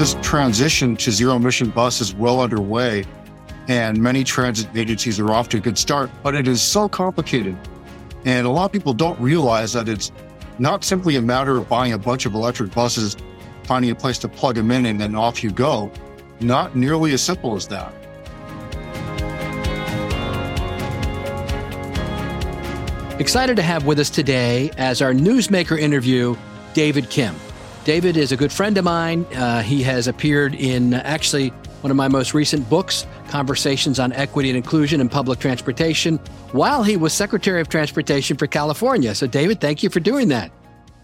This transition to zero emission bus is well underway, and many transit agencies are off to a good start, but it is so complicated. And a lot of people don't realize that it's not simply a matter of buying a bunch of electric buses, finding a place to plug them in, and then off you go. Not nearly as simple as that. Excited to have with us today as our newsmaker interview, David Kim. David is a good friend of mine. Uh, he has appeared in actually one of my most recent books, Conversations on Equity and Inclusion in Public Transportation, while he was Secretary of Transportation for California. So, David, thank you for doing that.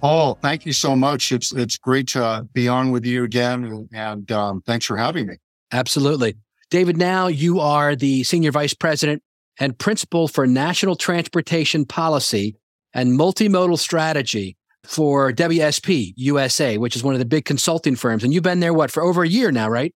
Oh, thank you so much. It's it's great to be on with you again, and um, thanks for having me. Absolutely, David. Now you are the senior vice president and Principal for National Transportation Policy and Multimodal Strategy for WSP USA, which is one of the big consulting firms. And you've been there, what, for over a year now, right?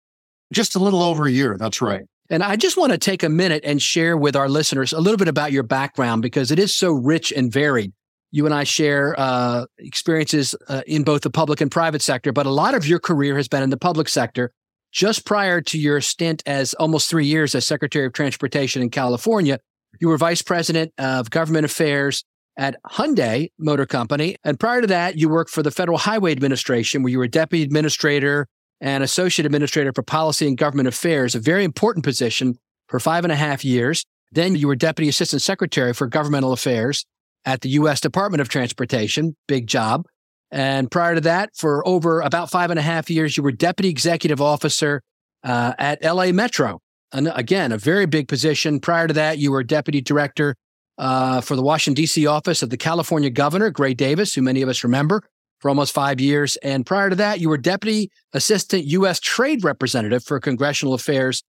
Just a little over a year. That's right. And I just want to take a minute and share with our listeners a little bit about your background because it is so rich and varied. You and I share uh, experiences uh, in both the public and private sector, but a lot of your career has been in the public sector just prior to your stint as almost three years as Secretary of Transportation in California, you were Vice President of Government Affairs at Hyundai Motor Company. And prior to that, you worked for the Federal Highway Administration, where you were Deputy Administrator and Associate Administrator for Policy and Government Affairs, a very important position for five and a half years. Then you were Deputy Assistant Secretary for Governmental Affairs at the U.S. Department of Transportation, big job. And prior to that, for over about five and a half years, you were deputy executive officer uh, at LA Metro. And again, a very big position. Prior to that, you were deputy director uh, for the Washington, D.C. office of the California governor, Gray Davis, who many of us remember, for almost five years. And prior to that, you were deputy assistant U.S. trade representative for congressional affairs.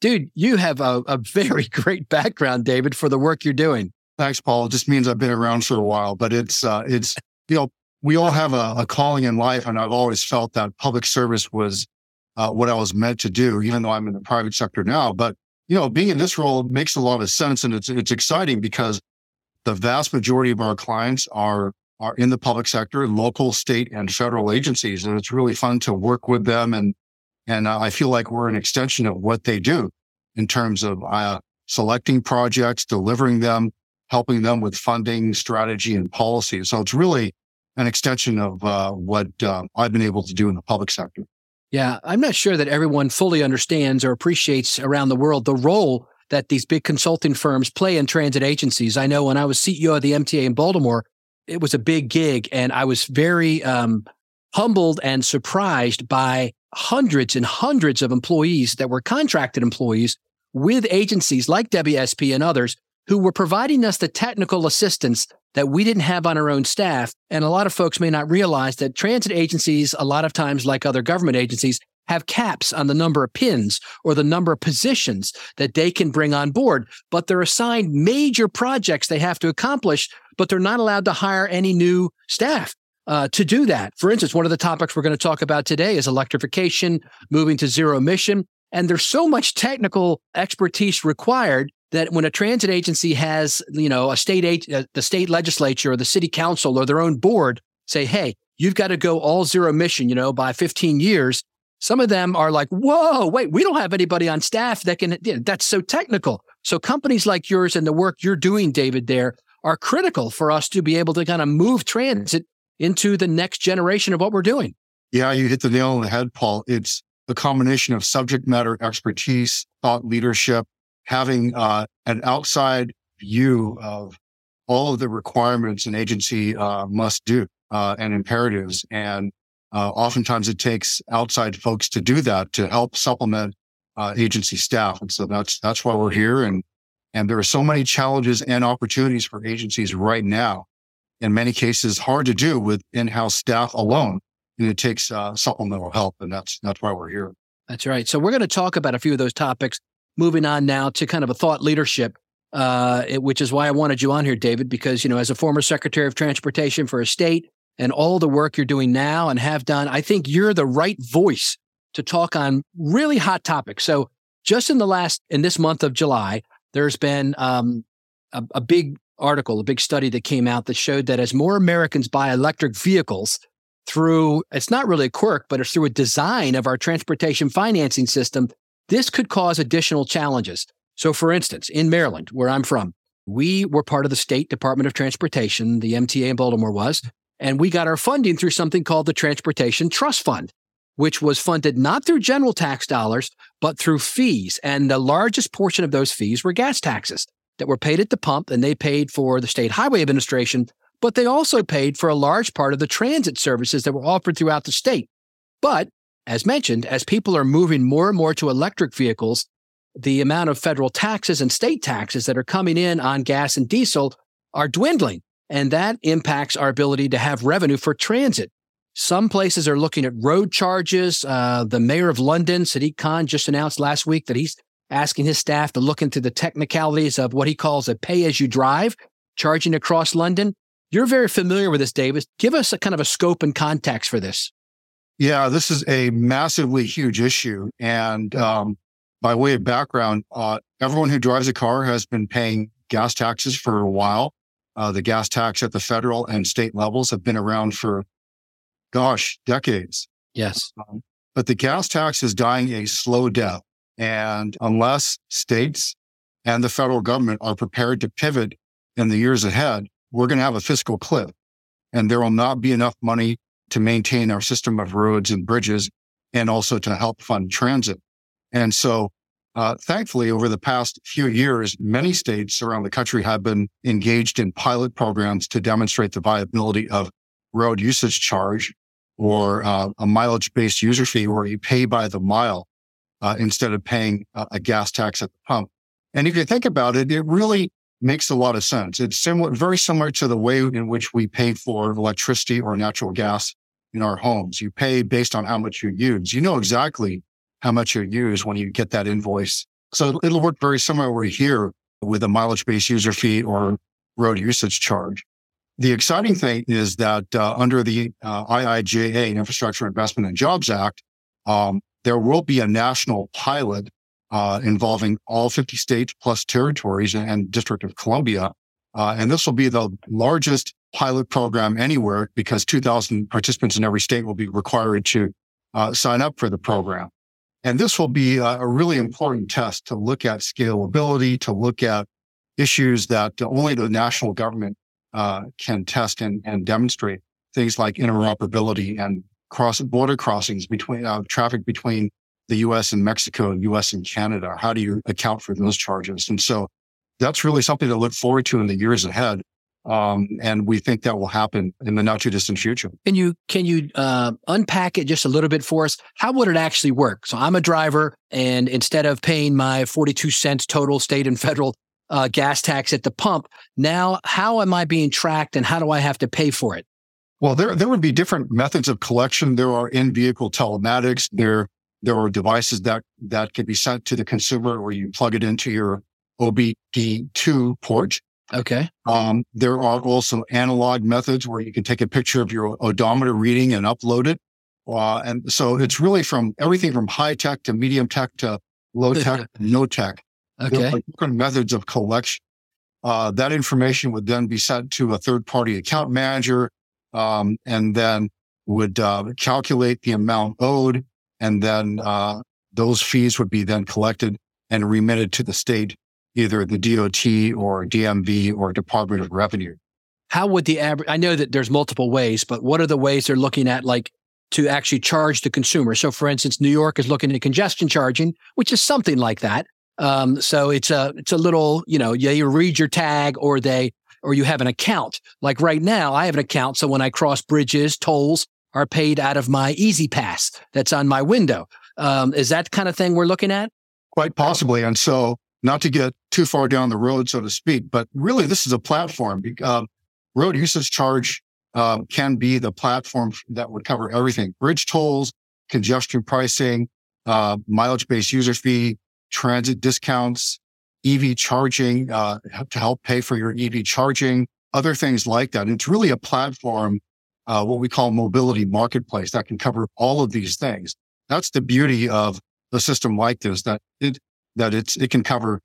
Dude, you have a, a very great background, David, for the work you're doing. Thanks, Paul. It just means I've been around for a while, but it's, uh, it's, you know, we all have a, a, calling in life. And I've always felt that public service was uh, what I was meant to do, even though I'm in the private sector now. But, you know, being in this role makes a lot of sense. And it's, it's exciting because the vast majority of our clients are, are in the public sector, local, state and federal agencies. And it's really fun to work with them. And, and I feel like we're an extension of what they do in terms of uh, selecting projects, delivering them, helping them with funding, strategy and policy. So it's really, an extension of uh, what uh, I've been able to do in the public sector. Yeah, I'm not sure that everyone fully understands or appreciates around the world the role that these big consulting firms play in transit agencies. I know when I was CEO of the MTA in Baltimore, it was a big gig, and I was very um, humbled and surprised by hundreds and hundreds of employees that were contracted employees with agencies like WSP and others who were providing us the technical assistance that we didn't have on our own staff. And a lot of folks may not realize that transit agencies, a lot of times, like other government agencies, have caps on the number of pins or the number of positions that they can bring on board, but they're assigned major projects they have to accomplish, but they're not allowed to hire any new staff. Uh, to do that. For instance, one of the topics we're going to talk about today is electrification, moving to zero emission. And there's so much technical expertise required that when a transit agency has, you know, a state, uh, the state legislature or the city council or their own board say, hey, you've got to go all zero emission, you know, by 15 years. Some of them are like, whoa, wait, we don't have anybody on staff that can, you know, that's so technical. So companies like yours and the work you're doing, David, there are critical for us to be able to kind of move transit into the next generation of what we're doing. Yeah, you hit the nail on the head, Paul. It's a combination of subject matter expertise, thought leadership, having uh, an outside view of all of the requirements an agency uh, must do uh, and imperatives. And uh, oftentimes it takes outside folks to do that to help supplement uh, agency staff. And so that's that's why we're here. And and there are so many challenges and opportunities for agencies right now. In many cases, hard to do with in-house staff alone, and it takes supplemental help. And that's that's why we're here. That's right. So we're going to talk about a few of those topics moving on now to kind of a thought leadership, uh, it, which is why I wanted you on here, David, because, you know, as a former Secretary of Transportation for a state and all the work you're doing now and have done, I think you're the right voice to talk on really hot topics. So just in the last, in this month of July, there's been um, a, a big article, a big study that came out that showed that as more Americans buy electric vehicles, through, it's not really a quirk, but it's through a design of our transportation financing system, this could cause additional challenges. So, for instance, in Maryland, where I'm from, we were part of the State Department of Transportation, the MTA in Baltimore was, and we got our funding through something called the Transportation Trust Fund, which was funded not through general tax dollars, but through fees. And the largest portion of those fees were gas taxes that were paid at the pump, and they paid for the State Highway Administration, but they also paid for a large part of the transit services that were offered throughout the state. But as mentioned, as people are moving more and more to electric vehicles, the amount of federal taxes and state taxes that are coming in on gas and diesel are dwindling. And that impacts our ability to have revenue for transit. Some places are looking at road charges. Uh, the mayor of London, Sadiq Khan, just announced last week that he's asking his staff to look into the technicalities of what he calls a pay as you drive, charging across London. You're very familiar with this, David. Give us a kind of a scope and context for this. Yeah, this is a massively huge issue. And um, by way of background, uh, everyone who drives a car has been paying gas taxes for a while. Uh, the gas tax at the federal and state levels have been around for, gosh, decades. Yes. Um, but the gas tax is dying a slow death. And unless states and the federal government are prepared to pivot in the years ahead, we're going to have a fiscal cliff and there will not be enough money to maintain our system of roads and bridges and also to help fund transit. And so, uh, thankfully, over the past few years, many states around the country have been engaged in pilot programs to demonstrate the viability of road usage charge or uh, a mileage based user fee where you pay by the mile uh, instead of paying a gas tax at the pump. And if you think about it, it really makes a lot of sense. It's similar, very similar to the way in which we pay for electricity or natural gas in our homes. You pay based on how much you use. You know exactly how much you use when you get that invoice. So it'll work very similar here with a mileage based user fee or road usage charge. The exciting thing is that uh, under the uh, IIJA, Infrastructure Investment and Jobs Act, um, there will be a national pilot uh, involving all 50 states plus territories and District of Columbia. Uh, and this will be the largest pilot program anywhere because 2,000 participants in every state will be required to uh, sign up for the program. And this will be a, a, really important test to look at scalability, to look at issues that only the national government uh, can test and, and, demonstrate. Things like interoperability and cross border crossings between uh, traffic between the U.S. and Mexico, U.S. and Canada. How do you account for those charges? And so that's really something to look forward to in the years ahead. Um, and we think that will happen in the not too distant future. Can you can you uh, unpack it just a little bit for us? How would it actually work? So I'm a driver, and instead of paying my 42 cents total state and federal uh, gas tax at the pump, now how am I being tracked, and how do I have to pay for it? Well, there there would be different methods of collection. There are in vehicle telematics. There there are devices that that can be sent to the consumer, where you plug it into your OBD2 port Okay. Um, there are also analog methods where you can take a picture of your odometer reading and upload it. Uh, and so it's really from everything from high tech to medium tech to low tech, no tech. Okay. Like different methods of collection. Uh, that information would then be sent to a third party account manager, um, and then would uh, calculate the amount owed. And then uh, those fees would be then collected and remitted to the state either the DOT or DMV or Department of Revenue. How would the average, I know that there's multiple ways, but what are the ways they're looking at, like to actually charge the consumer? So, for instance, New York is looking at congestion charging, which is something like that. Um, so it's a, it's a little, you know, yeah, you read your tag or they, or you have an account. Like right now, I have an account. So when I cross bridges, tolls are paid out of my E-ZPass that's on my window. Um, is that kind of thing we're looking at? Quite possibly. And so not to get too far down the road, so to speak, but really this is a platform. Uh, road usage charge um, can be the platform that would cover everything: bridge tolls, congestion pricing, uh, mileage-based user fee, transit discounts, EV charging uh, to help pay for your EV charging, other things like that. And it's really a platform, uh, what we call mobility marketplace, that can cover all of these things. That's the beauty of a system like this, that it that it's, it can cover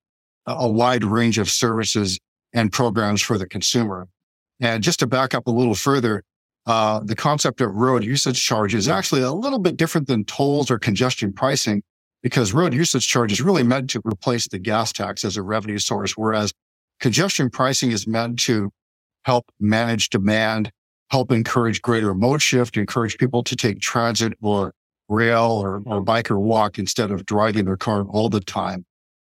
a wide range of services and programs for the consumer. And just to back up a little further, uh, the concept of road usage charge is actually a little bit different than tolls or congestion pricing because road usage charge is really meant to replace the gas tax as a revenue source, whereas congestion pricing is meant to help manage demand, help encourage greater mode shift, encourage people to take transit or rail or, or bike or walk instead of driving their car all the time.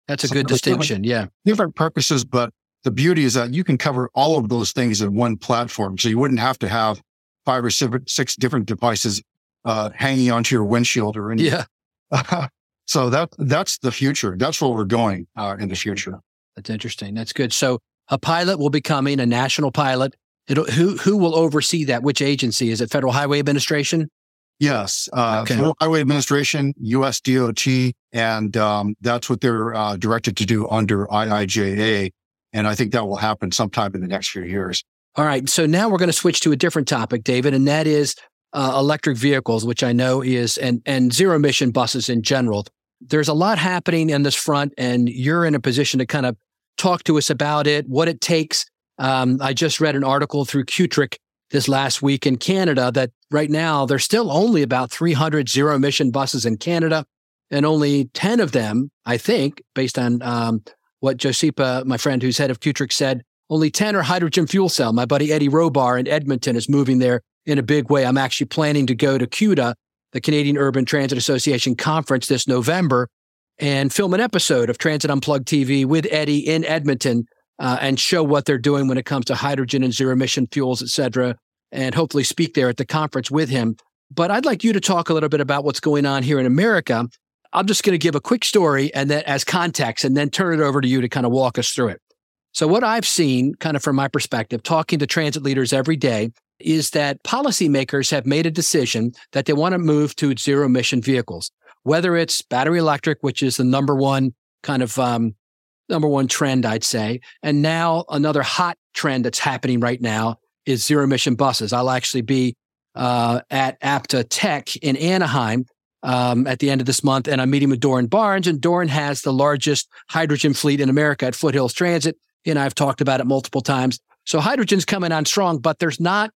That's a so good distinction. Yeah. Different purposes, but the beauty is that you can cover all of those things in one platform. So you wouldn't have to have five or six different devices uh, hanging onto your windshield or anything. Yeah. so that that's the future. That's where we're going uh, in the future. That's interesting. That's good. So a pilot will be coming, a national pilot. It'll, who who will oversee that? Which agency? Is it Federal Highway Administration? Yes, uh, okay. Federal Highway Administration, U.S. DOT, and um, that's what they're uh, directed to do under IIJA. And I think that will happen sometime in the next few years. All right. So now we're going to switch to a different topic, David, and that is uh, electric vehicles, which I know is and and zero emission buses in general. There's a lot happening in this front, and you're in a position to kind of talk to us about it, what it takes. Um, I just read an article through CUTRIC this last week in Canada that right now there's still only about 300 zero emission buses in Canada, and only 10 of them, I think, based on um, what Josipa, my friend who's head of CUTRIC, said, only 10 are hydrogen fuel cell. My buddy Eddie Robar in Edmonton is moving there in a big way. I'm actually planning to go to CUTA, the Canadian Urban Transit Association conference this November, and film an episode of Transit Unplugged TV with Eddie in Edmonton uh, and show what they're doing when it comes to hydrogen and zero emission fuels, et cetera, and hopefully speak there at the conference with him. But I'd like you to talk a little bit about what's going on here in America. I'm just going to give a quick story and then as context and then turn it over to you to kind of walk us through it. So, what I've seen, kind of from my perspective, talking to transit leaders every day, is that policymakers have made a decision that they want to move to zero emission vehicles, whether it's battery electric, which is the number one kind of um, number one trend, I'd say. And now another hot trend that's happening right now is zero emission buses. I'll actually be uh, at APTA Tech in Anaheim um, at the end of this month, and I'm meeting with Doran Barnes. And Doran has the largest hydrogen fleet in America at Foothills Transit. And I've talked about it multiple times. So hydrogen's coming on strong, but there's not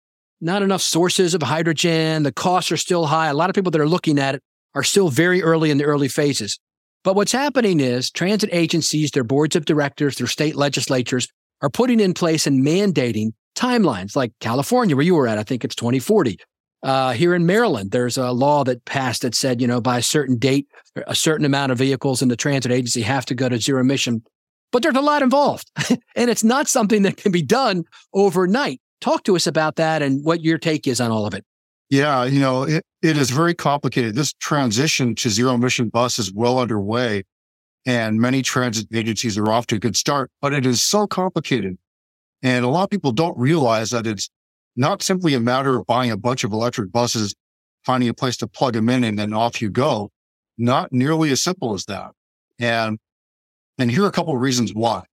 not enough sources of hydrogen. The costs are still high. A lot of people that are looking at it are still very early in the early phases. But what's happening is transit agencies, their boards of directors, their state legislatures are putting in place and mandating timelines like California, where you were at. I think it's 2040. Uh, here in Maryland, there's a law that passed that said, you know, by a certain date, a certain amount of vehicles in the transit agency have to go to zero emission. But there's a lot involved, and it's not something that can be done overnight. Talk to us about that and what your take is on all of it. Yeah, you know, it, it is very complicated. This transition to zero emission bus is well underway and many transit agencies are off to a good start, but it is so complicated. And a lot of people don't realize that it's not simply a matter of buying a bunch of electric buses, finding a place to plug them in and then off you go. Not nearly as simple as that. And, and here are a couple of reasons why.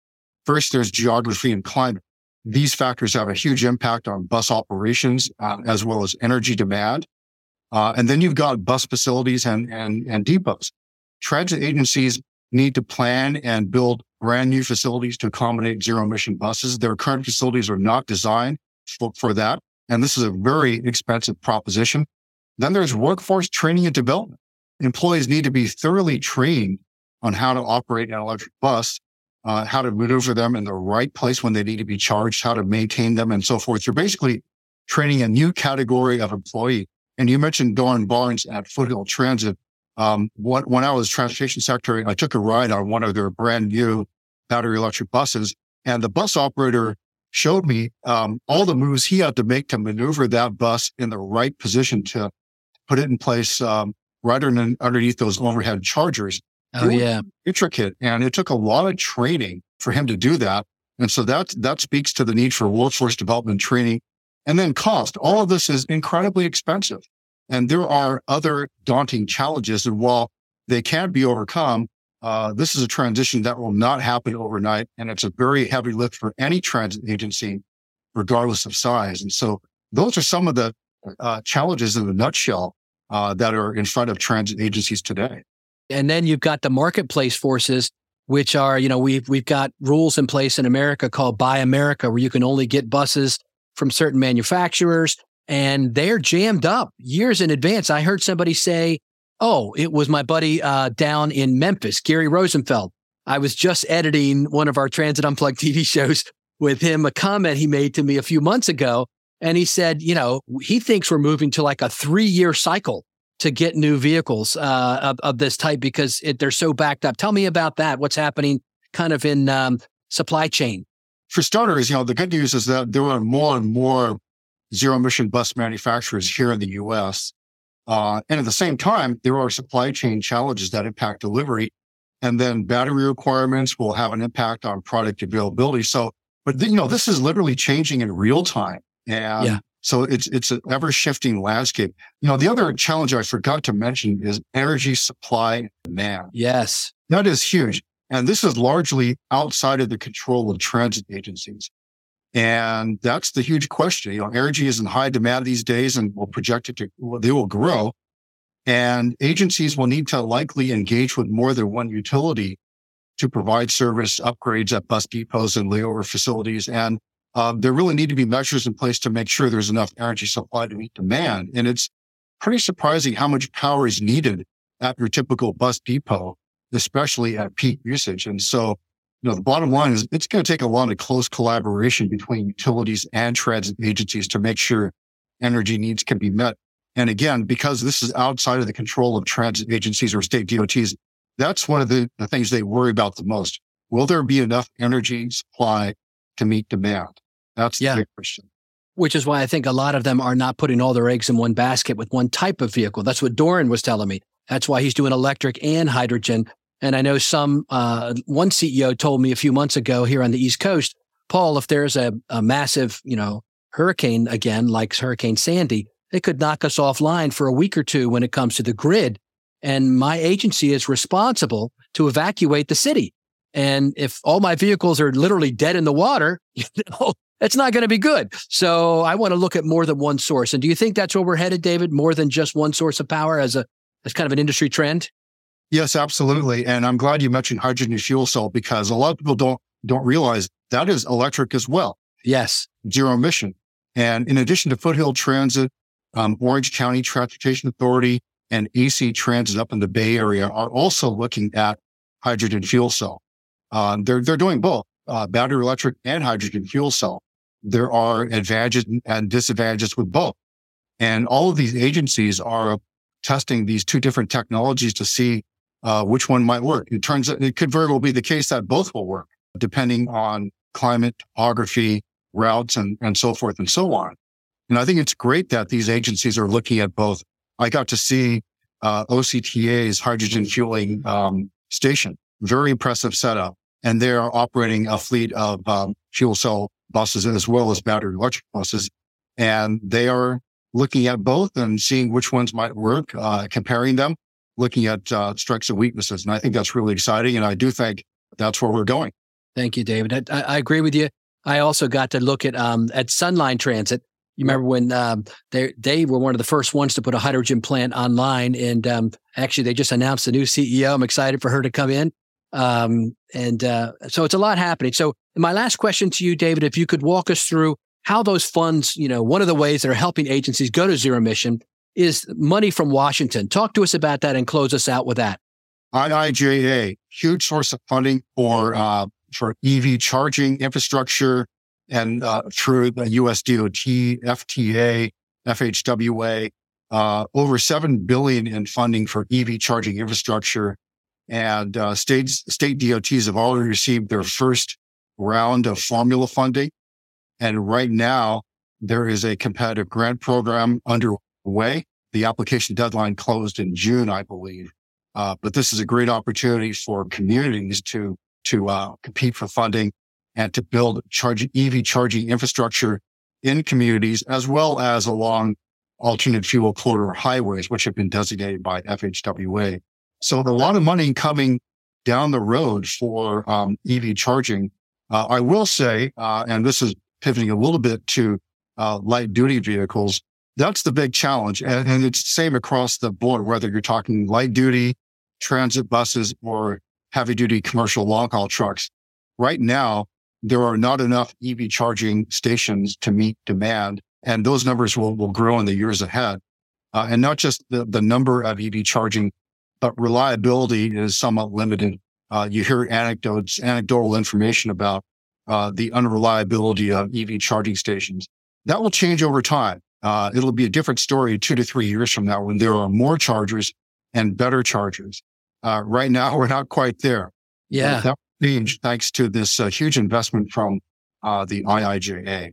First, there's geography and climate. These factors have a huge impact on bus operations uh, as well as energy demand. Uh, and then you've got bus facilities and, and, and depots. Transit agencies need to plan and build brand new facilities to accommodate zero emission buses. Their current facilities are not designed for, for that. And this is a very expensive proposition. Then there's workforce training and development. Employees need to be thoroughly trained on how to operate an electric bus uh, how to maneuver them in the right place when they need to be charged, how to maintain them, and so forth. You're basically training a new category of employee. And you mentioned Doran Barnes at Foothill Transit. Um, what, when I was transportation secretary, I took a ride on one of their brand new battery electric buses, and the bus operator showed me um, all the moves he had to make to maneuver that bus in the right position to put it in place um, right underneath those overhead chargers. Oh yeah, intricate, and it took a lot of training for him to do that. And so that that speaks to the need for workforce development training, and then cost. All of this is incredibly expensive, and there are other daunting challenges. And while they can be overcome, uh, this is a transition that will not happen overnight, and it's a very heavy lift for any transit agency, regardless of size. And so those are some of the uh, challenges in a nutshell uh, that are in front of transit agencies today. And then you've got the marketplace forces, which are, you know, we've, we've got rules in place in America called Buy America, where you can only get buses from certain manufacturers. and they're jammed up years in advance. I heard somebody say, Oh, it was my buddy uh, down in Memphis, Gary Rosenfeld. I was just editing one of our Transit Unplugged TV shows with him, a comment he made to me a few months ago. And he said, you know, he thinks we're moving to like a three year cycle to get new vehicles uh, of, of, this type because it, they're so backed up. Tell me about that. What's happening kind of in um, supply chain? For starters, you know, the good news is that there are more and more zero emission bus manufacturers here in the US. Uh, and at the same time, there are supply chain challenges that impact delivery. And then battery requirements will have an impact on product availability. So, but you know, this is literally changing in real time. And yeah. So it's, it's an ever shifting landscape. You know, the other challenge I forgot to mention is energy supply and demand. Yes. That is huge. And this is largely outside of the control of transit agencies. And that's the huge question. You know, energy is in high demand these days and will project it to, well, they will grow. And agencies will need to likely engage with more than one utility to provide service upgrades at bus depots and layover facilities. And um, there really need to be measures in place to make sure there's enough energy supply to meet demand. And it's pretty surprising how much power is needed at your typical bus depot, especially at peak usage. And so you know, the bottom line is it's going to take a lot of close collaboration between utilities and transit agencies to make sure energy needs can be met. And again, because this is outside of the control of transit agencies or state DOTs, that's one of the, the things they worry about the most. Will there be enough energy supply to meet demand? That's yeah. the question. Which is why I think a lot of them are not putting all their eggs in one basket with one type of vehicle. That's what Doran was telling me. That's why he's doing electric and hydrogen and I know some, uh, one CEO told me a few months ago here on the East Coast, Paul, if there's a, a massive, you know, hurricane again, like Hurricane Sandy, it could knock us offline for a week or two when it comes to the grid. And my agency is responsible to evacuate the city. And if all my vehicles are literally dead in the water, you know, it's not going to be good. So I want to look at more than one source. And do you think that's where we're headed, David? More than just one source of power as a as kind of an industry trend? Yes, absolutely. And I'm glad you mentioned hydrogen fuel cell because a lot of people don't, don't realize that is electric as well. Yes. Zero emission. And in addition to Foothill Transit, um, Orange County Transportation Authority and AC Transit up in the Bay Area are also looking at hydrogen fuel cell. Uh, they're, they're doing both, uh, battery electric and hydrogen fuel cell. There are advantages and disadvantages with both. And all of these agencies are testing these two different technologies to see uh, which one might work. It turns out it could very well be the case that both will work depending on climate, topography, routes, and, and so forth and so on. And I think it's great that these agencies are looking at both. I got to see uh, OCTA's hydrogen fueling um, station, very impressive setup. And they are operating a fleet of um, fuel cell buses as well as battery electric buses. And they are looking at both and seeing which ones might work, uh, comparing them looking at uh, strengths and weaknesses. And I think that's really exciting. And I do think that's where we're going. Thank you, David. I, I agree with you. I also got to look at um, at Sunline Transit. You remember when um, they they were one of the first ones to put a hydrogen plant online, and um, actually they just announced a new CEO. I'm excited for her to come in, um, and uh, so it's a lot happening. So my last question to you, David, if you could walk us through how those funds, you know, one of the ways that are helping agencies go to zero emission is money from Washington. Talk to us about that and close us out with that. IIJA, huge source of funding for uh, for EV charging infrastructure and uh, through the US DOT, FTA, FHWA, uh, over seven billion in funding for EV charging infrastructure, and uh, states state DOTs have already received their first round of formula funding, and right now there is a competitive grant program underway. The application deadline closed in June, I believe. Uh, but this is a great opportunity for communities to, to, uh, compete for funding and to build charge, EV charging infrastructure in communities as well as along alternate fuel corridor highways, which have been designated by FHWA. So a lot of money coming down the road for um, EV charging. Uh, I will say, uh, and this is pivoting a little bit to uh, light duty vehicles that's the big challenge. And, and it's the same across the board, whether you're talking light duty, transit buses, or heavy duty commercial long haul trucks. Right now, there are not enough EV charging stations to meet demand. And those numbers will, will grow in the years ahead. Uh, and not just the, the number of EV charging, but reliability is somewhat limited. Uh, you hear anecdotes, anecdotal information about uh, the unreliability of EV charging stations. That will change over time. Uh, it'll be a different story two to three years from now when there are more chargers and better chargers. Uh, right now, we're not quite there. Yeah. That change thanks to this uh, huge investment from uh, the IIJA.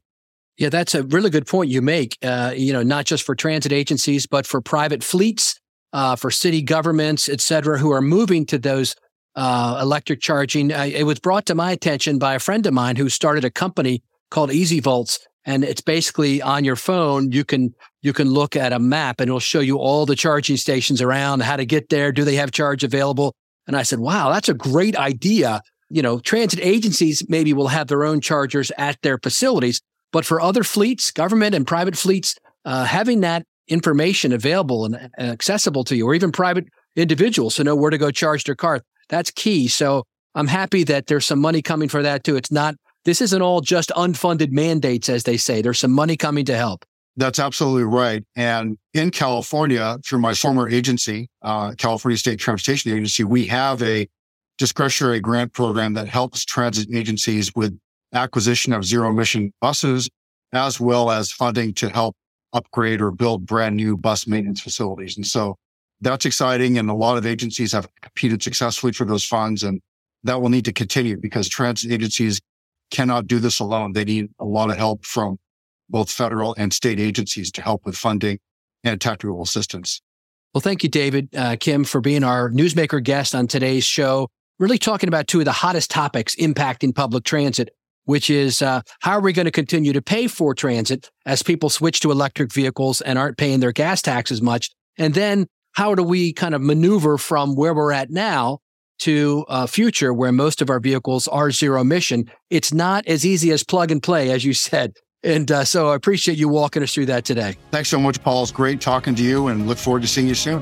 Yeah, that's a really good point you make. Uh, you know, not just for transit agencies, but for private fleets, uh, for city governments, et cetera, who are moving to those uh, electric charging. it was brought to my attention by a friend of mine who started a company called Easy Volts, and it's basically on your phone. You can you can look at a map, and it'll show you all the charging stations around, how to get there, do they have charge available? And I said, "Wow, that's a great idea." You know, transit agencies maybe will have their own chargers at their facilities, but for other fleets, government and private fleets, uh, having that information available and, accessible to you, or even private individuals to know where to go charge their car, that's key. So I'm happy that there's some money coming for that too. It's not, this isn't all just unfunded mandates, as they say. There's some money coming to help. That's absolutely right. And in California, through my former agency, uh, California State Transportation Agency, we have a discretionary grant program that helps transit agencies with acquisition of zero emission buses, as well as funding to help upgrade or build brand new bus maintenance facilities. And so that's exciting. And a lot of agencies have competed successfully for those funds. And that will need to continue because transit agencies cannot do this alone. They need a lot of help from both federal and state agencies to help with funding and technical assistance. Well, thank you, David uh, Kim, for being our newsmaker guest on today's show. Really talking about two of the hottest topics impacting public transit which is uh, how are we going to continue to pay for transit as people switch to electric vehicles and aren't paying their gas tax as much? And then how do we kind of maneuver from where we're at now to a future where most of our vehicles are zero emission? It's not as easy as plug and play, as you said. And uh, so I appreciate you walking us through that today. Thanks so much, Paul. It's great talking to you and look forward to seeing you soon.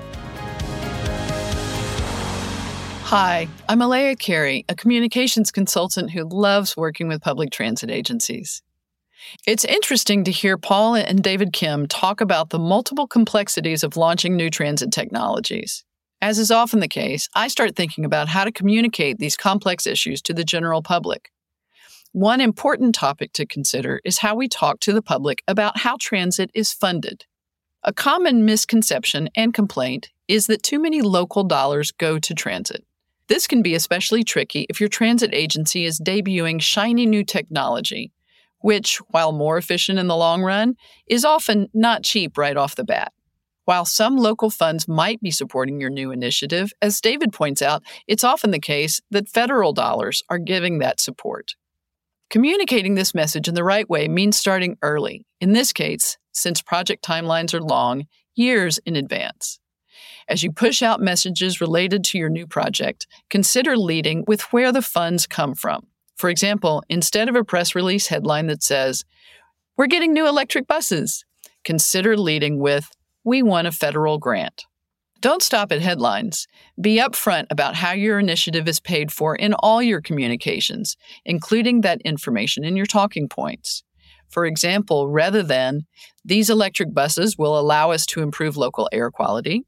Hi, I'm Elea Carey, a communications consultant who loves working with public transit agencies. It's interesting to hear Paul and David Kim talk about the multiple complexities of launching new transit technologies. As is often the case, I start thinking about how to communicate these complex issues to the general public. One important topic to consider is how we talk to the public about how transit is funded. A common misconception and complaint is that too many local dollars go to transit. This can be especially tricky if your transit agency is debuting shiny new technology, which, while more efficient in the long run, is often not cheap right off the bat. While some local funds might be supporting your new initiative, as David points out, it's often the case that federal dollars are giving that support. Communicating this message in the right way means starting early, in this case, since project timelines are long, years in advance. As you push out messages related to your new project, consider leading with where the funds come from. For example, instead of a press release headline that says, We're getting new electric buses, consider leading with, We won a federal grant. Don't stop at headlines. Be upfront about how your initiative is paid for in all your communications, including that information in your talking points. For example, rather than, these electric buses will allow us to improve local air quality,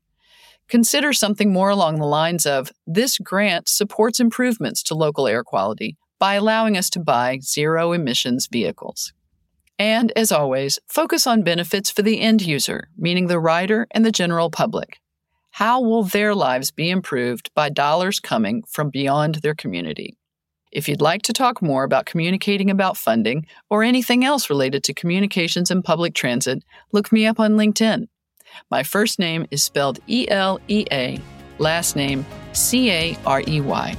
Consider something more along the lines of this grant supports improvements to local air quality by allowing us to buy zero emissions vehicles. And as always, focus on benefits for the end user, meaning the rider and the general public. How will their lives be improved by dollars coming from beyond their community? If you'd like to talk more about communicating about funding or anything else related to communications and public transit, look me up on LinkedIn. My first name is spelled E L E A, last name C A R E Y.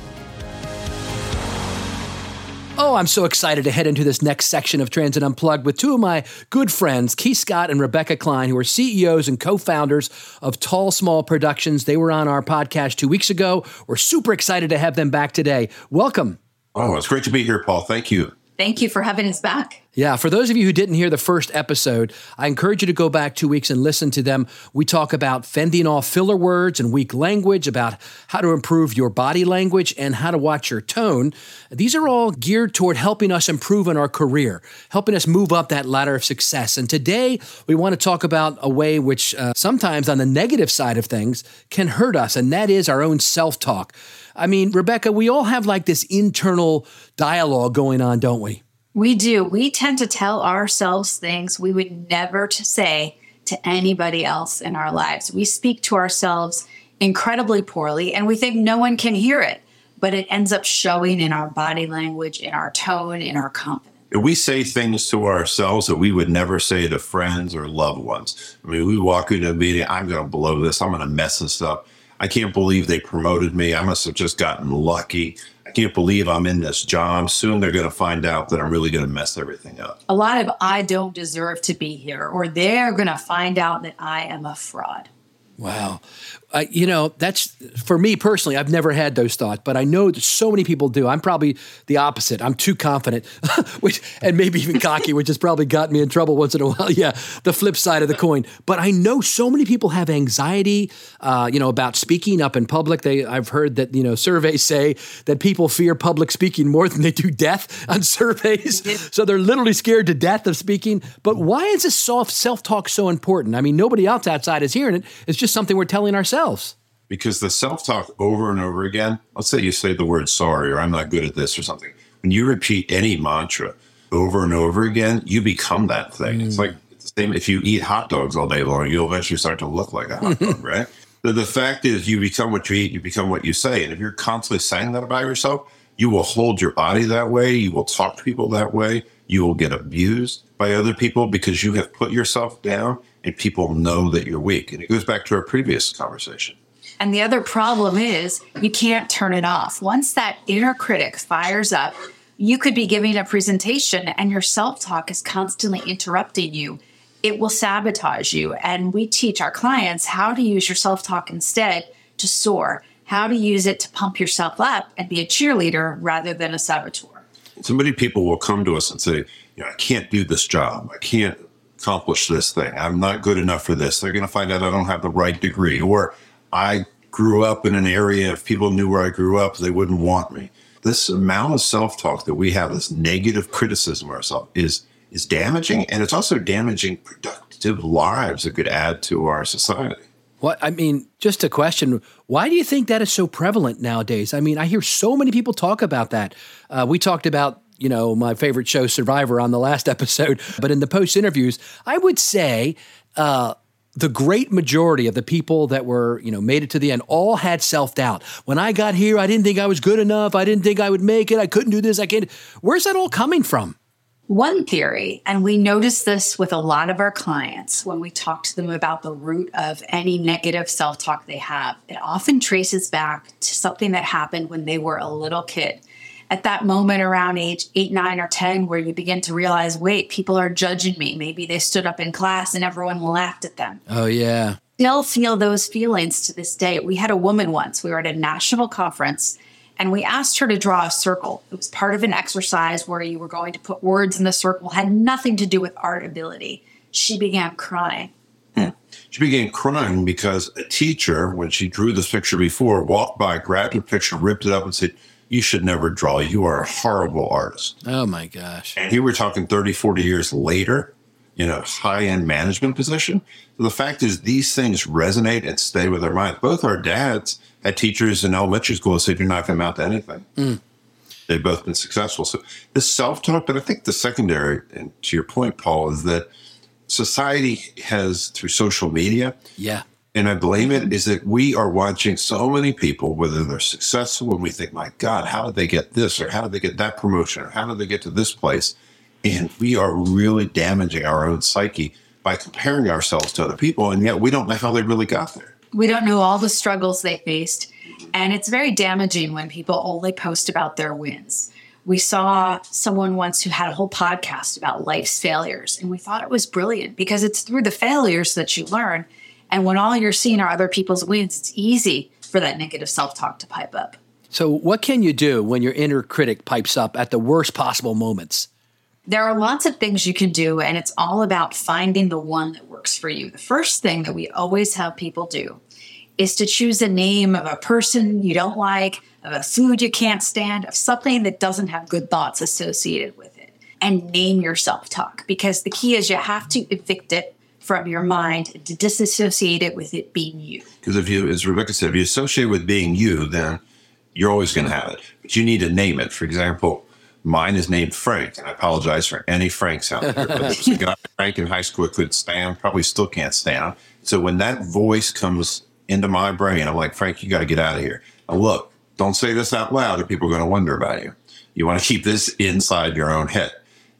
Oh, I'm so excited to head into this next section of Transit Unplugged with two of my good friends, Keith Scott and Rebecca Klein, who are CEOs and co founders of TALLsmall Productions. They were on our podcast two weeks ago. We're super excited to have them back today. Welcome. Oh, it's great to be here, Paul. Thank you. Thank you for having us back. Yeah, for those of you who didn't hear the first episode, I encourage you to go back two weeks and listen to them. We talk about fending off filler words and weak language, about how to improve your body language, and how to watch your tone. These are all geared toward helping us improve in our career, helping us move up that ladder of success. And today, we want to talk about a way which uh, sometimes on the negative side of things can hurt us, and that is our own self talk. I mean, Rebecca, we all have like this internal dialogue going on, don't we? We do. We tend to tell ourselves things we would never to say to anybody else in our lives. We speak to ourselves incredibly poorly and we think no one can hear it, but it ends up showing in our body language, in our tone, in our confidence. We say things to ourselves that we would never say to friends or loved ones. I mean, we walk into a meeting, I'm going to blow this, I'm going to mess this up. I can't believe they promoted me. I must have just gotten lucky I can't believe I'm in this job. Soon they're going to find out that I'm really going to mess everything up. A lot of I don't deserve to be here, or they're going to find out that I am a fraud. Wow. Uh, you know, that's for me personally, I've never had those thoughts, but I know that so many people do. I'm probably the opposite. I'm too confident, which, and maybe even cocky, which has probably gotten me in trouble once in a while. Yeah, the flip side of the coin. But I know so many people have anxiety, uh, you know, about speaking up in public. They, I've heard that, you know, surveys say that people fear public speaking more than they do death on surveys. so they're literally scared to death of speaking. But why is this soft self talk so important? I mean, nobody else outside is hearing it. It's just something we're telling ourselves. Because the self talk over and over again, let's say you say the word sorry or I'm not good at this or something. When you repeat any mantra over and over again, you become that thing. Mm. It's like the same if you eat hot dogs all day long, you'll eventually start to look like a hot dog, right? The, the fact is, you become what you eat, you become what you say. And if you're constantly saying that about yourself, you will hold your body that way. You will talk to people that way. You will get abused by other people because you have put yourself down and people know that you're weak. And it goes back to our previous conversation. And the other problem is you can't turn it off. Once that inner critic fires up, you could be giving a presentation and your self talk is constantly interrupting you. It will sabotage you. And we teach our clients how to use your self talk instead to soar, how to use it to pump yourself up and be a cheerleader rather than a saboteur. So many people will come to us and say, you know, I can't do this job. I can't accomplish this thing. I'm not good enough for this. They're going to find out I don't have the right degree, or I grew up in an area. If people knew where I grew up, they wouldn't want me. This amount of self talk that we have, this negative criticism of ourselves, is is damaging, and it's also damaging productive lives that could add to our society. What I mean, just a question: Why do you think that is so prevalent nowadays? I mean, I hear so many people talk about that. Uh, we talked about you know, my favorite show, Survivor, on the last episode. But in the post interviews, I would say uh, the great majority of the people that were, you know, made it to the end all had self doubt. When I got here, I didn't think I was good enough. I didn't think I would make it. I couldn't do this. I can't. Where's that all coming from? One theory, and we notice this with a lot of our clients when we talk to them about the root of any negative self talk they have, it often traces back to something that happened when they were a little kid at that moment around age eight, nine, or 10, where you begin to realize, wait, people are judging me. Maybe they stood up in class and everyone laughed at them. Oh, yeah. Still feel those feelings to this day. We had a woman once, we were at a national conference, and we asked her to draw a circle. It was part of an exercise where you were going to put words in the circle, had nothing to do with art ability. She began crying. Hmm. She began crying because a teacher, when she drew this picture before, walked by, grabbed the picture, ripped it up, and said, you should never draw. You are a horrible artist. Oh my gosh. And here we're talking 30, 40 years later in a high end management position. So the fact is, these things resonate and stay with our minds. Both our dads had teachers in elementary school who said, You're not going to amount to anything. Mm. They've both been successful. So this self talk, but I think the secondary, and to your point, Paul, is that society has through social media yeah and I blame it is that we are watching so many people, whether they're successful, and we think, my God, how did they get this? Or how did they get that promotion? Or how did they get to this place? And we are really damaging our own psyche by comparing ourselves to other people. And yet we don't know how they really got there. We don't know all the struggles they faced. And it's very damaging when people only post about their wins. We saw someone once who had a whole podcast about life's failures, and we thought it was brilliant because it's through the failures that you learn. And when all you're seeing are other people's wins, it's easy for that negative self talk to pipe up. So, what can you do when your inner critic pipes up at the worst possible moments? There are lots of things you can do, and it's all about finding the one that works for you. The first thing that we always have people do is to choose a name of a person you don't like, of a food you can't stand, of something that doesn't have good thoughts associated with it, and name your self talk. Because the key is you have to evict it from your mind to disassociate it with it being you. Because if you, as Rebecca said, if you associate with being you, then you're always going to have it. But you need to name it. For example, mine is named Frank. And I apologize for any Franks out there. But there's a guy Frank in high school I couldn't stand, probably still can't stand. So when that voice comes into my brain, I'm like, Frank, you got to get out of here. Now look, don't say this out loud or people are going to wonder about you. You want to keep this inside your own head.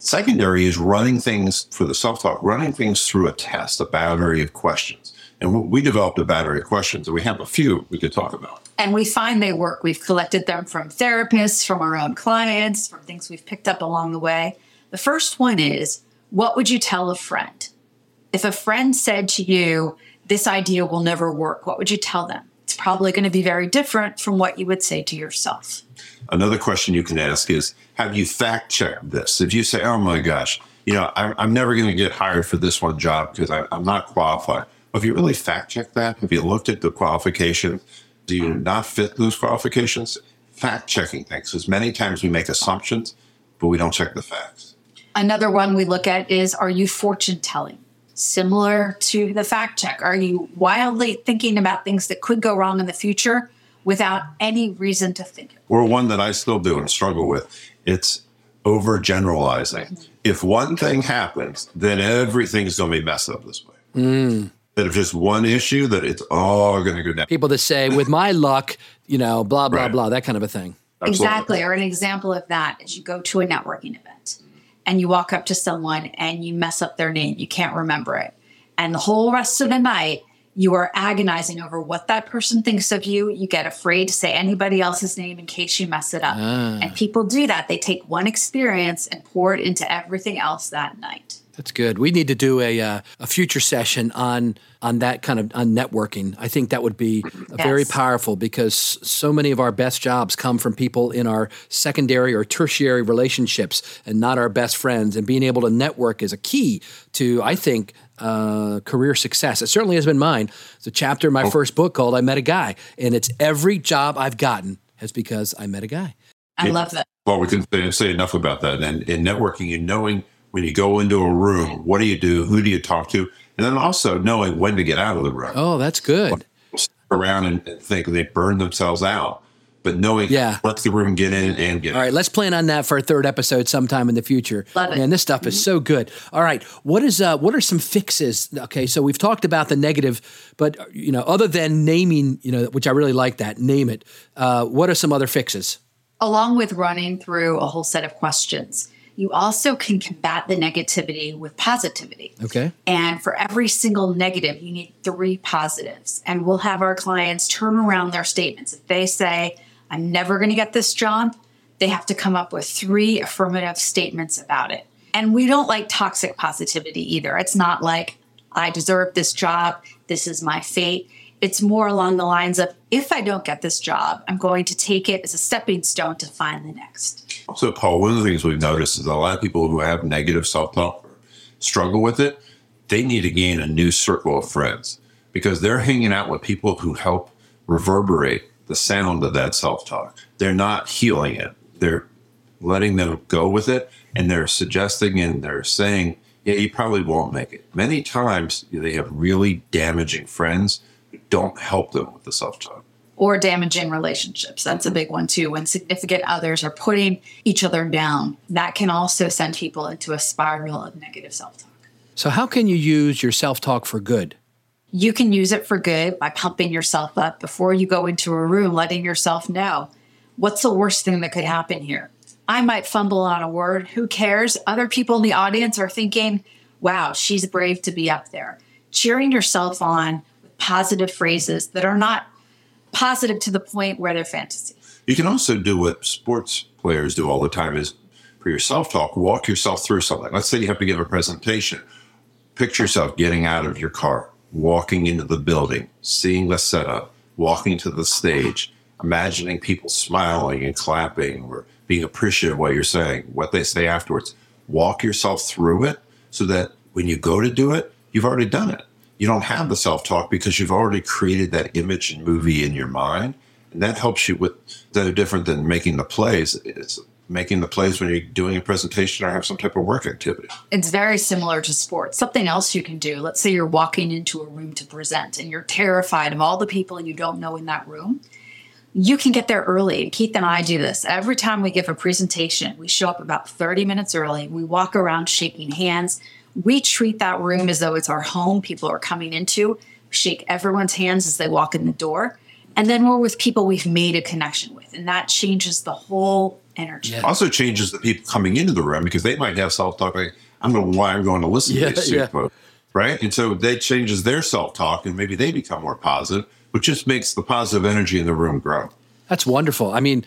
Secondary is running things for the self talk, running things through a test, a battery of questions. And we developed a battery of questions, and we have a few we could talk about. And we find they work. We've collected them from therapists, from our own clients, from things we've picked up along the way. The first one is What would you tell a friend? If a friend said to you, This idea will never work, what would you tell them? It's probably going to be very different from what you would say to yourself. Another question you can ask is Have you fact checked this? If you say, Oh my gosh, you know, I'm, I'm never going to get hired for this one job because I, I'm not qualified. Have you really fact checked that? Have you looked at the qualifications? Do you not fit those qualifications? Fact checking things, because many times we make assumptions, but we don't check the facts. Another one we look at is Are you fortune telling? Similar to the fact check. Are you wildly thinking about things that could go wrong in the future without any reason to think it? Or one that I still do and struggle with it's overgeneralizing. If one thing happens, then everything's going to be messed up this way. Mm. That if just one issue, that it's all going to go down. People that say, with my luck, you know, blah, blah, Right. blah, that kind of a thing. Absolutely. Exactly. Or an example of that is you go to a networking event and you walk up to someone and you mess up their name. You can't remember it. And the whole rest of the night, you are agonizing over what that person thinks of you. You get afraid to say anybody else's name in case you mess it up. Ah. And people do that. They take one experience and pour it into everything else that night. That's good. We need to do a uh, a future session on on that kind of on networking. I think that would be very powerful because so many of our best jobs come from people in our secondary or tertiary relationships and not our best friends. And being able to network is a key to, I think, uh, career success. It certainly has been mine. It's a chapter in my first book called "I Met a Guy," and it's every job I've gotten has because I met a guy. I love that. Well, we can say, say enough about that. And in networking and knowing when you go into a room, what do you do? Who do you talk to? And then also knowing when to get out of the room. Oh, that's good. Around and, and think they burn themselves out. But knowing Yeah. let the room get in and get All right, let's plan on that for a third episode sometime in the future. Love it. Man, this stuff is so good. All right, what is uh, what are some fixes? Okay, so we've talked about the negative, but uh, you know, other than naming, you know, which I really like that, name it. Uh, what are some other fixes? along with running through a whole set of questions, you also can combat the negativity with positivity. Okay, And for every single negative, you need three positives. And we'll have our clients turn around their statements. If they say, I'm never going to get this job, they have to come up with three affirmative statements about it. And we don't like toxic positivity either. It's not like, I deserve this job, this is my fate. It's more along the lines of, if I don't get this job, I'm going to take it as a stepping stone to find the next. Also, Paul, one of the things we've noticed is a lot of people who have negative self talk struggle with it. They need to gain a new circle of friends because they're hanging out with people who help reverberate the sound of that self talk. They're not healing it, they're letting them go with it and they're suggesting and they're saying, yeah, you probably won't make it. Many times they have really damaging friends who don't help them with the self talk. Or damaging relationships. That's a big one too. When significant others are putting each other down, that can also send people into a spiral of negative self talk. so how can you use your self talk for good? You can use it for good by pumping yourself up before you go into a room, letting yourself know what's the worst thing that could happen here. I might fumble on a word. Who cares? Other people in the audience are thinking, wow, she's brave to be up there. Cheering yourself on with positive phrases that are not positive to the point where they're fantasy. You can also do what sports players do all the time is for your self-talk, walk yourself through something. Let's say you have to give a presentation. Picture yourself getting out of your car, walking into the building, seeing the setup, walking to the stage, imagining people smiling and clapping or being appreciative of what you're saying, what they say afterwards. walk yourself through it so that when you go to do it, you've already done it. You don't have the self talk because you've already created that image and movie in your mind. And that helps you with, they're different than making the plays. It's making the plays when you're doing a presentation or have some type of work activity. It's very similar to sports. Something else you can do. Let's say you're walking into a room to present and you're terrified of all the people you don't know in that room. You can get there early. Keith and I do this. Every time we give a presentation, we show up about 30 minutes early. We walk around shaking hands. We treat that room as though it's our home people are coming into. Shake everyone's hands as they walk in the door. And then we're with people we've made a connection with. And that changes the whole energy. Yeah. Also changes the people coming into the room because they might have self talk like, I don't know why I'm going to listen yeah, to this yeah. people. Right. And so that changes their self talk and maybe they become more positive, which just makes the positive energy in the room grow. That's wonderful. I mean,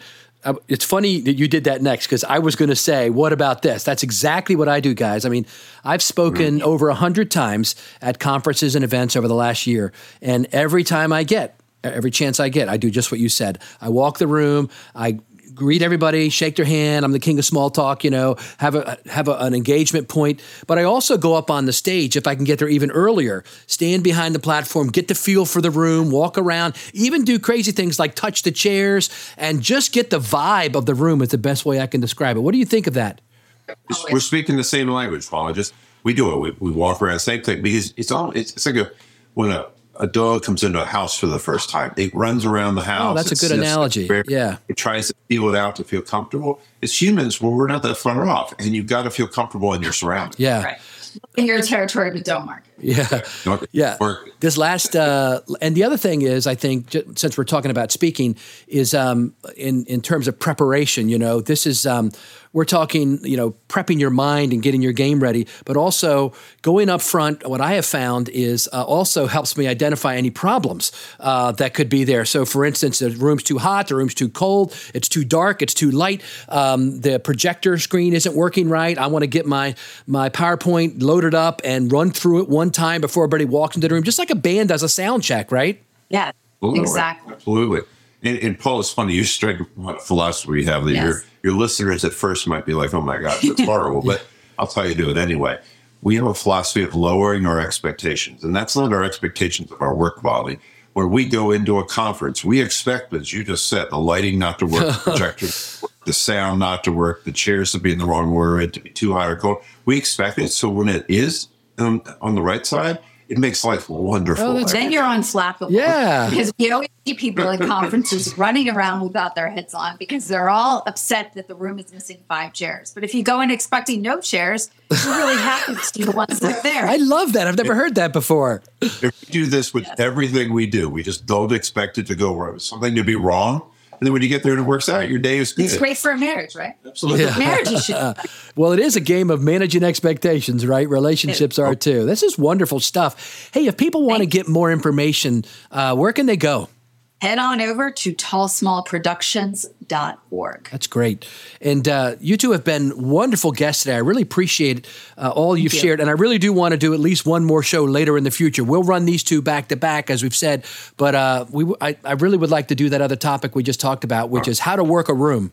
it's funny that you did that next because I was going to say, what about this? That's exactly what I do, guys. I mean, I've spoken mm-hmm. over a hundred times at conferences and events over the last year, and every time I get, every chance I get, I do just what you said. I walk the room, I greet everybody, shake their hand. I'm the king of small talk, you know, have a have a, an engagement point. But I also go up on the stage if I can get there even earlier, stand behind the platform, get the feel for the room, walk around, even do crazy things like touch the chairs and just get the vibe of the room is the best way I can describe it. What do you think of that? We're speaking the same language, Paul. Just we do it. We, we walk around, same thing because it's all. It's, it's like a when a a dog comes into a house for the first time. It runs around the house. Oh, that's a good analogy. yeah. It tries to feel it out to feel comfortable. As humans, well, we're not that far off, and you've got to feel comfortable in your surroundings. Yeah. Right. In your territory, but don't mark Yeah. yeah. This last, uh, and the other thing is, I think, since we're talking about speaking, is um, in, in terms of preparation, you know, this is, um, we're talking, you know, prepping your mind and getting your game ready, but also going up front. What I have found is uh, also helps me identify any problems uh, that could be there. So, for instance, the room's too hot, the room's too cold, it's too dark, it's too light, um, the projector screen isn't working right. I want to get my my PowerPoint loaded up and run through it one time before everybody walks into the room, just like a band does a sound check, right? Yeah, Absolutely. exactly. Absolutely. And, and, Paul, it's funny. You strike what philosophy you have that yes. your your listeners at first might be like, "Oh my gosh, it's horrible," but I'll tell you, do it anyway. We have a philosophy of lowering our expectations, and that's not our expectations of our work quality. Where we go into a conference, we expect, as you just said, the lighting not to work, the projector, the sound not to work, the chairs to be in the wrong order, it to be too high or cold. We expect it. So when it is um, on the right side, it makes life wonderful. Oh, then you're unflappable. Yeah. Because you always see people at conferences running around without their heads on because they're all upset that the room is missing five chairs. But if you go in expecting no chairs, you're really happy to see the ones that are there. I love that. I've never heard that before. If we do this with yes. everything we do, we just don't expect it to go wrong. Something to be wrong and then when you get there and it works out, your day is good. It's great for a marriage, right? Absolutely. Yeah. Marriage should. well, it is a game of managing expectations, right? Relationships are too. This is wonderful stuff. Hey, if people want to get more information, uh, where can they go? Head on over to tallsmallproductions.org. That's great. And uh, you two have been wonderful guests today. I really appreciate uh, all you've you. shared. And I really do want to do at least one more show later in the future. We'll run these two back to back, as we've said. But uh, we, I, I, really would like to do that other topic we just talked about, which is how to work a room.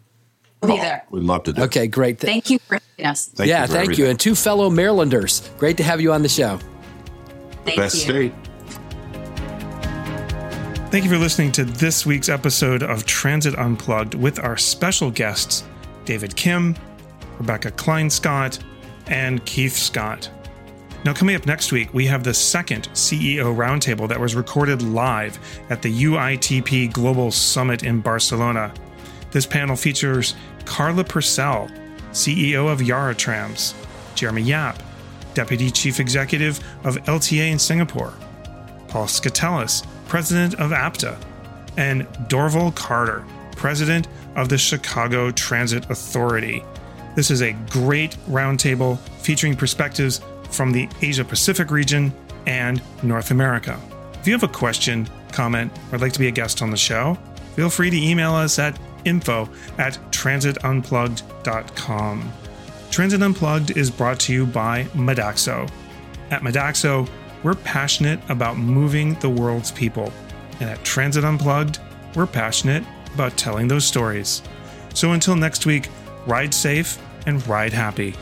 We'll be there. We'd love to do Okay, great. Thank you for having us. Thank yeah, you thank everything. you. And two fellow Marylanders. Great to have you on the show. Thank Best you. state. Thank you for listening to this week's episode of Transit Unplugged with our special guests, David Kim, Rebecca Klein Scott, and Keith Scott. Now, coming up next week, we have the second CEO Roundtable that was recorded live at the UITP Global Summit in Barcelona. This panel features Carla Purcell, CEO of Yarra Trams, Jeremy Yap, Deputy Chief Executive of LTA in Singapore, Paul Skoutelas, president of APTA, and Dorval Carter, president of the Chicago Transit Authority. This is a great roundtable featuring perspectives from the Asia Pacific region and North America. If you have a question, comment, or would like to be a guest on the show, feel free to email us at info at transitunplugged.com. Transit Unplugged is brought to you by Modaxo. At Modaxo, we're passionate about moving the world's people. And at Transit Unplugged, we're passionate about telling those stories. So until next week, ride safe and ride happy.